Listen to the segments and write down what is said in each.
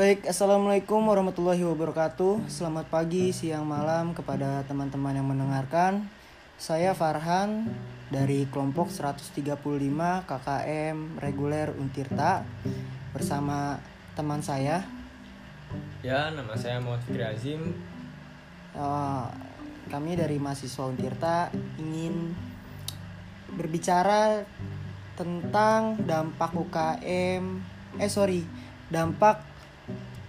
Baik, Assalamualaikum warahmatullahi wabarakatuh. Selamat pagi, siang, malam kepada teman-teman yang mendengarkan. Saya Farhan dari kelompok 135 KKM Reguler Untirta Bersama teman saya. Ya, nama saya Muhammad Fikri Azim. Eh, Kami dari mahasiswa Untirta ingin berbicara tentang dampak UKM Eh sorry, dampak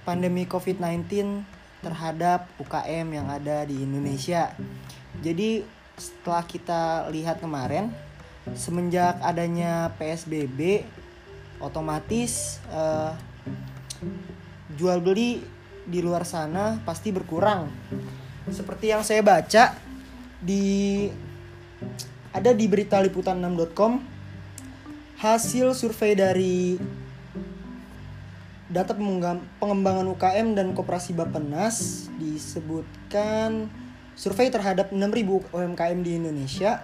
pandemi COVID-19 terhadap UKM yang ada di Indonesia. Jadi setelah kita lihat kemarin, semenjak adanya PSBB, otomatis eh, jual beli di luar sana pasti berkurang. Seperti yang saya baca di ada di berita liputan6.com hasil survei dari data pengembang- pengembangan UKM dan koperasi Bappenas disebutkan survei terhadap 6.000 UMKM di Indonesia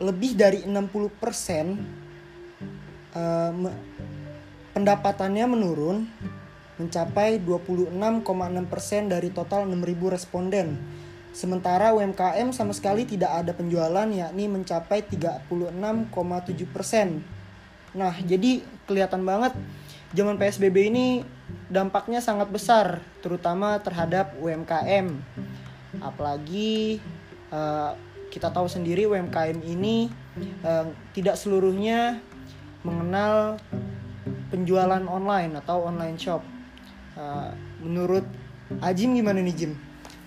lebih dari 60% eh, me- pendapatannya menurun mencapai 26,6% dari total 6.000 responden. Sementara UMKM sama sekali tidak ada penjualan yakni mencapai 36,7%. Nah, jadi kelihatan banget zaman PSBB ini dampaknya sangat besar terutama terhadap UMKM. Apalagi eh, kita tahu sendiri UMKM ini eh, tidak seluruhnya mengenal penjualan online atau online shop. Eh, menurut Ajim gimana nih Jim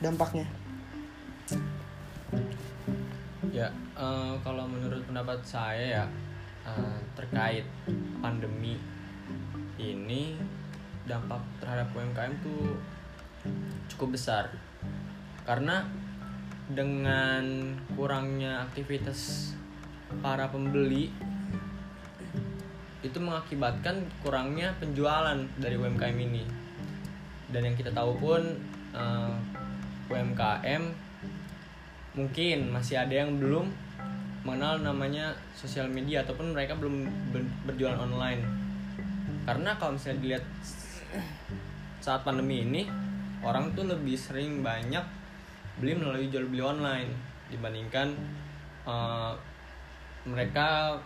dampaknya? Ya, eh, kalau menurut pendapat saya ya eh, terkait pandemi ini dampak terhadap UMKM tuh cukup besar. Karena dengan kurangnya aktivitas para pembeli itu mengakibatkan kurangnya penjualan dari UMKM ini. Dan yang kita tahu pun eh, UMKM mungkin masih ada yang belum mengenal namanya sosial media ataupun mereka belum ber- berjualan online. Karena kalau misalnya dilihat saat pandemi ini orang tuh lebih sering banyak beli melalui jual beli online dibandingkan eh, mereka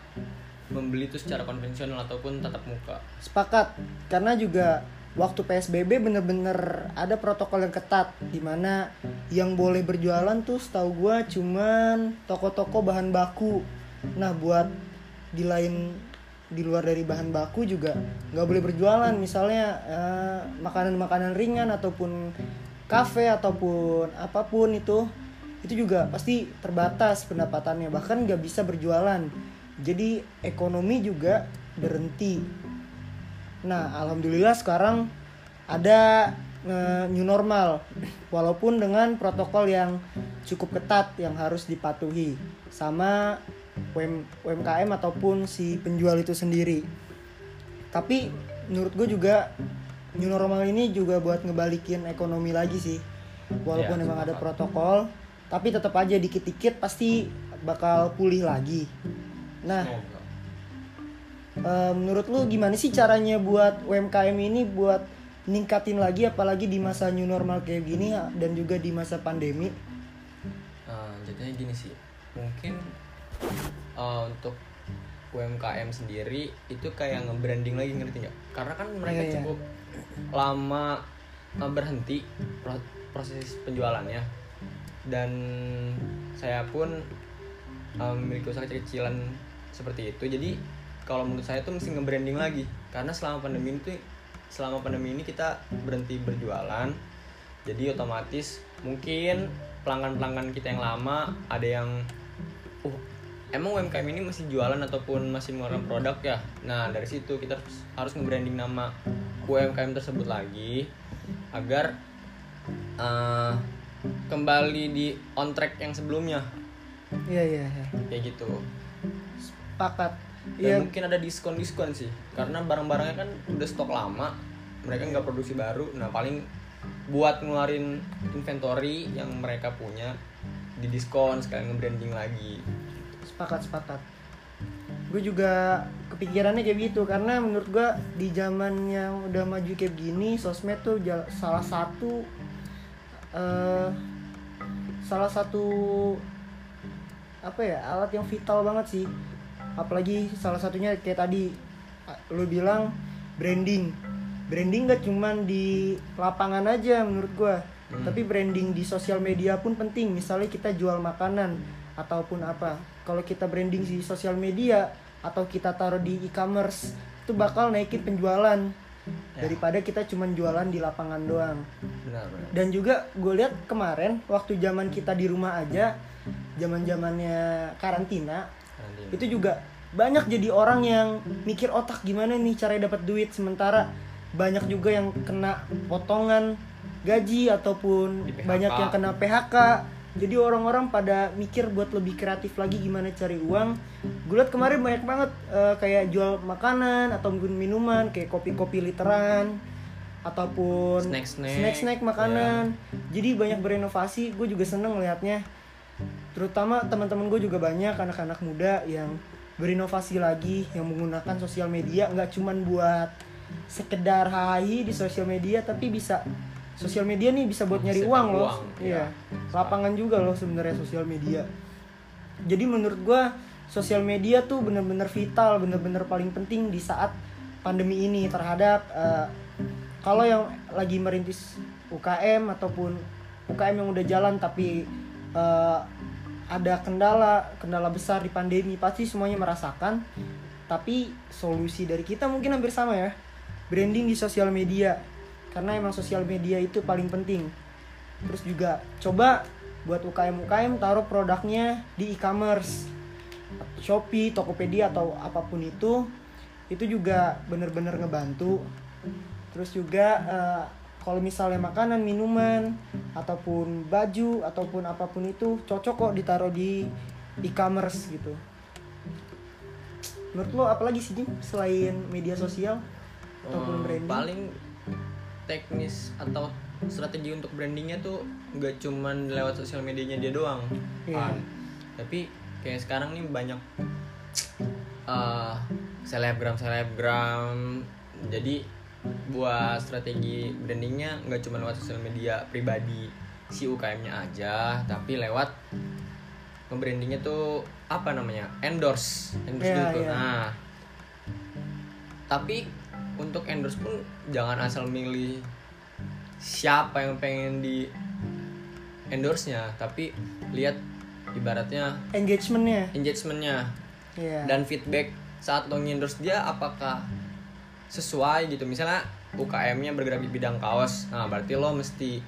membeli itu secara konvensional ataupun tatap muka. Sepakat karena juga waktu PSBB bener-bener ada protokol yang ketat di mana yang boleh berjualan tuh setahu gua cuman toko-toko bahan baku. Nah buat di lain di luar dari bahan baku juga nggak boleh berjualan. Misalnya eh, makanan-makanan ringan ataupun kafe ataupun apa pun itu itu juga pasti terbatas pendapatannya. Bahkan nggak bisa berjualan. Jadi ekonomi juga berhenti nah alhamdulillah sekarang ada eh, new normal. Walaupun dengan protokol yang cukup ketat yang harus dipatuhi sama UM- UMKM ataupun si penjual itu sendiri. Tapi menurut gue juga new normal ini juga buat ngebalikin ekonomi lagi sih. Walaupun Ya, emang ada protokol tapi tetap aja dikit-dikit pasti bakal pulih lagi. Nah Eh, menurut lu gimana sih caranya buat UMKM ini buat ningkatin lagi apalagi di masa new normal kayak gini dan juga di masa pandemi Nah, jadinya gini sih, mungkin uh, untuk UMKM sendiri itu kayak nge-branding lagi ngerti nggak? Karena kan mereka Iya, iya. cukup lama uh, berhenti pro- proses penjualannya dan saya pun uh, memiliki usaha kecil-kecilan seperti itu. Jadi kalau menurut saya tuh mesti nge-branding lagi. Karena selama pandemi itu selama pandemi ini kita berhenti berjualan. Jadi otomatis mungkin pelanggan-pelanggan kita yang lama ada yang uh emang UMKM ini masih jualan ataupun masih mengeluarkan produk ya? Nah dari situ kita harus, harus nge-branding nama UMKM tersebut lagi agar eh, kembali di on track yang sebelumnya. Iya iya iya. Kayak gitu. Sepakat dan iya. mungkin ada diskon diskon sih. Karena barang-barangnya kan udah stok lama mereka nggak produksi baru. Nah paling buat ngeluarin inventory yang mereka punya di diskon sekalian nge-branding lagi. Sepakat sepakat gue juga kepikirannya kayak gitu karena menurut gua di zaman yang udah maju kayak gini sosmed tuh salah satu eh salah satu apa ya alat yang vital banget sih apalagi salah satunya kayak tadi lu bilang branding. Branding gak cuman di lapangan aja menurut gua. Hmm. tapi branding di sosial media pun penting. Misalnya kita jual makanan ataupun apa. Kalau kita branding di sosial media atau kita taruh di e-commerce itu bakal naikin penjualan. Ya. daripada kita cuman jualan di lapangan doang. Benar benar. Dan juga gue lihat kemarin waktu zaman kita di rumah aja zaman zamannya karantina Karantina. itu juga banyak jadi orang yang mikir otak gimana nih caranya dapat duit? Sementara banyak juga yang kena potongan gaji ataupun banyak yang kena PHK jadi orang-orang pada mikir buat lebih kreatif lagi gimana cari uang. Gue liat kemarin banyak banget eh, kayak jual makanan atau minuman kayak kopi-kopi literan ataupun Snack-snack. snack-snack makanan. Jadi banyak berinovasi gue juga seneng liatnya terutama teman-teman gue juga banyak anak-anak muda yang berinovasi lagi yang menggunakan sosial media. Nggak cuman buat sekedar hai di sosial media tapi bisa sosial media nih bisa buat nyari uang loh. iya ya. lapangan juga loh sebenarnya sosial media. Jadi menurut gue sosial media tuh bener-bener vital bener-bener paling penting di saat pandemi ini terhadap eh, kalau yang lagi merintis UKM ataupun UKM yang udah jalan tapi eh, ada kendala kendala besar di pandemi pasti semuanya merasakan. Tapi solusi dari kita mungkin hampir sama ya branding di sosial media. Karena emang sosial media itu paling penting. Terus juga coba buat UKM UKM taruh produknya di e-commerce. Shopee, Tokopedia atau apa pun itu itu juga bener-bener ngebantu. Terus juga eh, kalau misalnya makanan minuman ataupun baju ataupun apa pun itu cocok kok ditaruh di e-commerce gitu menurut lo apalagi sih Jim selain media sosial ataupun Eh, branding paling teknis atau strategi untuk brandingnya tuh nggak cuman lewat sosial medianya dia doang Iya. Pan. tapi kayak sekarang nih banyak eh, selebgram selebgram jadi buat strategi brandingnya nggak cuma lewat sosial media pribadi si UKM-nya aja tapi lewat nge-brandingnya tuh apa namanya endorse endorse Iya, gitu iya. nah tapi untuk endorse pun jangan asal milih siapa yang pengen di endorse nya tapi lihat ibaratnya engagementnya engagementnya Iya. dan feedback saat lo endorse dia apakah sesuai gitu. Misalnya UKM-nya bergerak di bidang kaos nah berarti lo mesti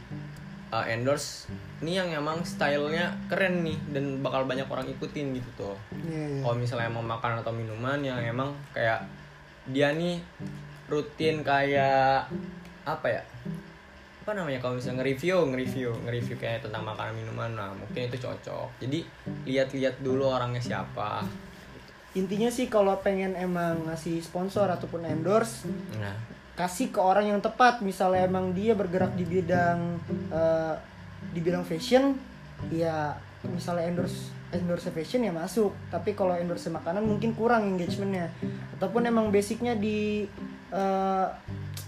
uh, endorse ini yang emang stylenya keren nih dan bakal banyak orang ikutin gitu tuh. Iya, iya. kalau misalnya mau makan atau minuman yang emang kayak dia nih rutin kayak apa ya apa namanya kalau misalnya nge-review nge-review nge-review kayak tentang makanan minuman nah mungkin itu cocok. Jadi lihat-lihat dulu orangnya siapa intinya sih kalau pengen emang ngasih sponsor ataupun endorse nah kasih ke orang yang tepat. Misalnya emang dia bergerak di bidang eh, di bidang fashion ya misalnya endorse endorse fashion ya masuk. Tapi kalau endorse makanan mungkin kurang engagementnya. Ataupun emang basicnya di eh,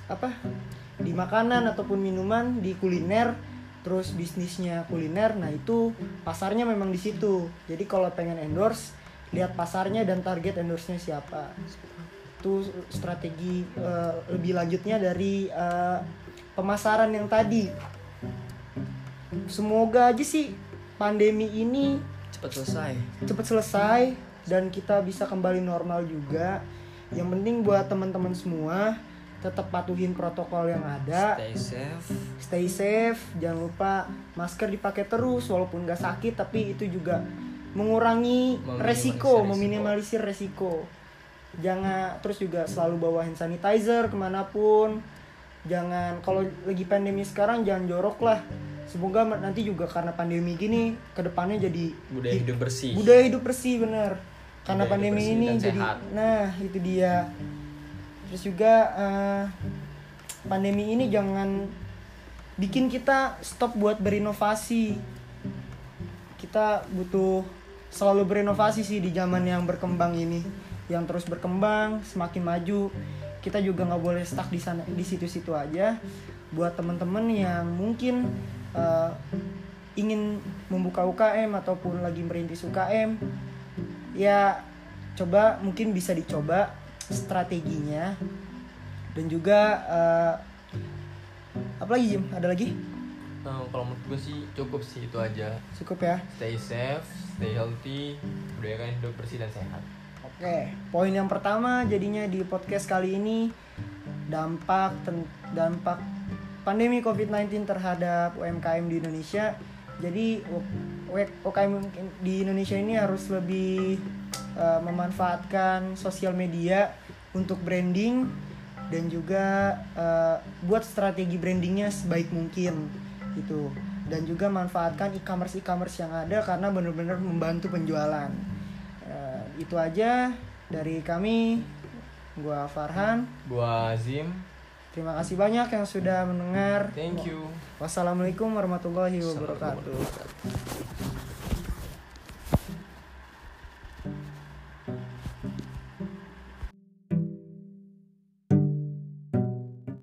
apa di makanan ataupun minuman di kuliner terus bisnisnya kuliner nah itu pasarnya memang di situ. Jadi kalau pengen endorse lihat pasarnya dan target endorse-nya siapa. Itu strategi eh, lebih lanjutnya dari eh, pemasaran yang tadi. Semoga aja sih pandemi ini cepat selesai. cepat selesai dan kita bisa kembali normal juga. Yang penting buat teman-teman semua tetap patuhin protokol yang ada. Stay safe. Stay safe jangan lupa masker dipakai terus walaupun gak sakit tapi itu juga mengurangi Meminimalisir resiko resiko. meminimalisir resiko. Jangan terus juga selalu bawa hand sanitizer ke mana pun. Jangan kalau lagi pandemi sekarang jangan jorok lah. Semoga nanti juga karena pandemi gini ke depannya jadi budaya hidup bersih. Budaya hidup bersih bener. Karena Budaya pandemi ini jadi sehat. nah itu dia. Terus juga eh, pandemi ini jangan bikin kita stop buat berinovasi. Kita butuh selalu berinovasi sih di zaman yang berkembang ini. Yang terus berkembang semakin maju. Kita juga nggak boleh stuck di sana di situ-situ aja. Buat teman-teman yang mungkin uh, ingin membuka UKM ataupun lagi merintis UKM ya coba mungkin bisa dicoba strateginya. Dan juga uh, apa lagi Jim? Ada lagi Nah, kalau menurut gue sih cukup sih itu aja. cukup ya Stay safe, stay healthy, budayakan hidup bersih dan sehat. Oke, poin yang pertama jadinya di podcast kali ini dampak dampak pandemi COVID-19 terhadap UMKM di Indonesia. Jadi UMKM di Indonesia ini harus lebih eh, memanfaatkan sosial media untuk branding dan juga eh, buat strategi brandingnya sebaik mungkin gitu dan juga manfaatkan e-commerce e-commerce yang ada karena benar-benar membantu penjualan. Eh, itu aja dari kami. Gua Farhan. Gua Azim, Terima kasih banyak yang sudah mendengar. thank you. Wassalamualaikum warahmatullahi wabarakatuh.